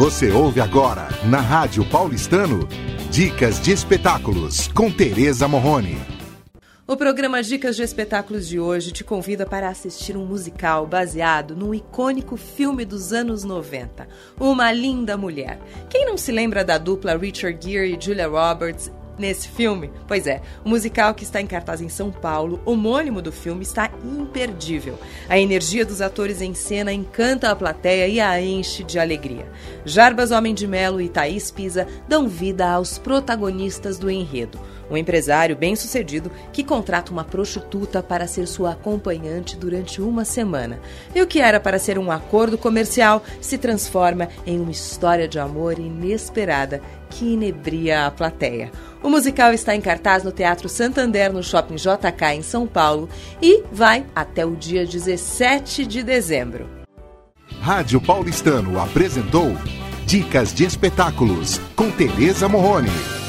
Você ouve agora, na Rádio Paulistano, Dicas de Espetáculos, com Tereza Morrone. O programa Dicas de Espetáculos de hoje te convida para assistir um musical baseado num icônico filme dos anos 90, Uma Linda Mulher. Quem não se lembra da dupla Richard Gere e Julia Roberts nesse filme? Pois é, o musical que está em cartaz em São Paulo, homônimo do filme, está imperdível. A energia dos atores em cena encanta a plateia e a enche de alegria. Jarbas Homem de Melo e Thaís Pisa dão vida aos protagonistas do enredo. Um empresário bem-sucedido que contrata uma prostituta para ser sua acompanhante durante uma semana. E o que era para ser um acordo comercial se transforma em uma história de amor inesperada que inebria a plateia. O musical está em cartaz no Teatro Santander, no Shopping JK, em São Paulo, e vai até o dia 17 de dezembro. Rádio Paulistano apresentou Dicas de Espetáculos, com Tereza Morrone.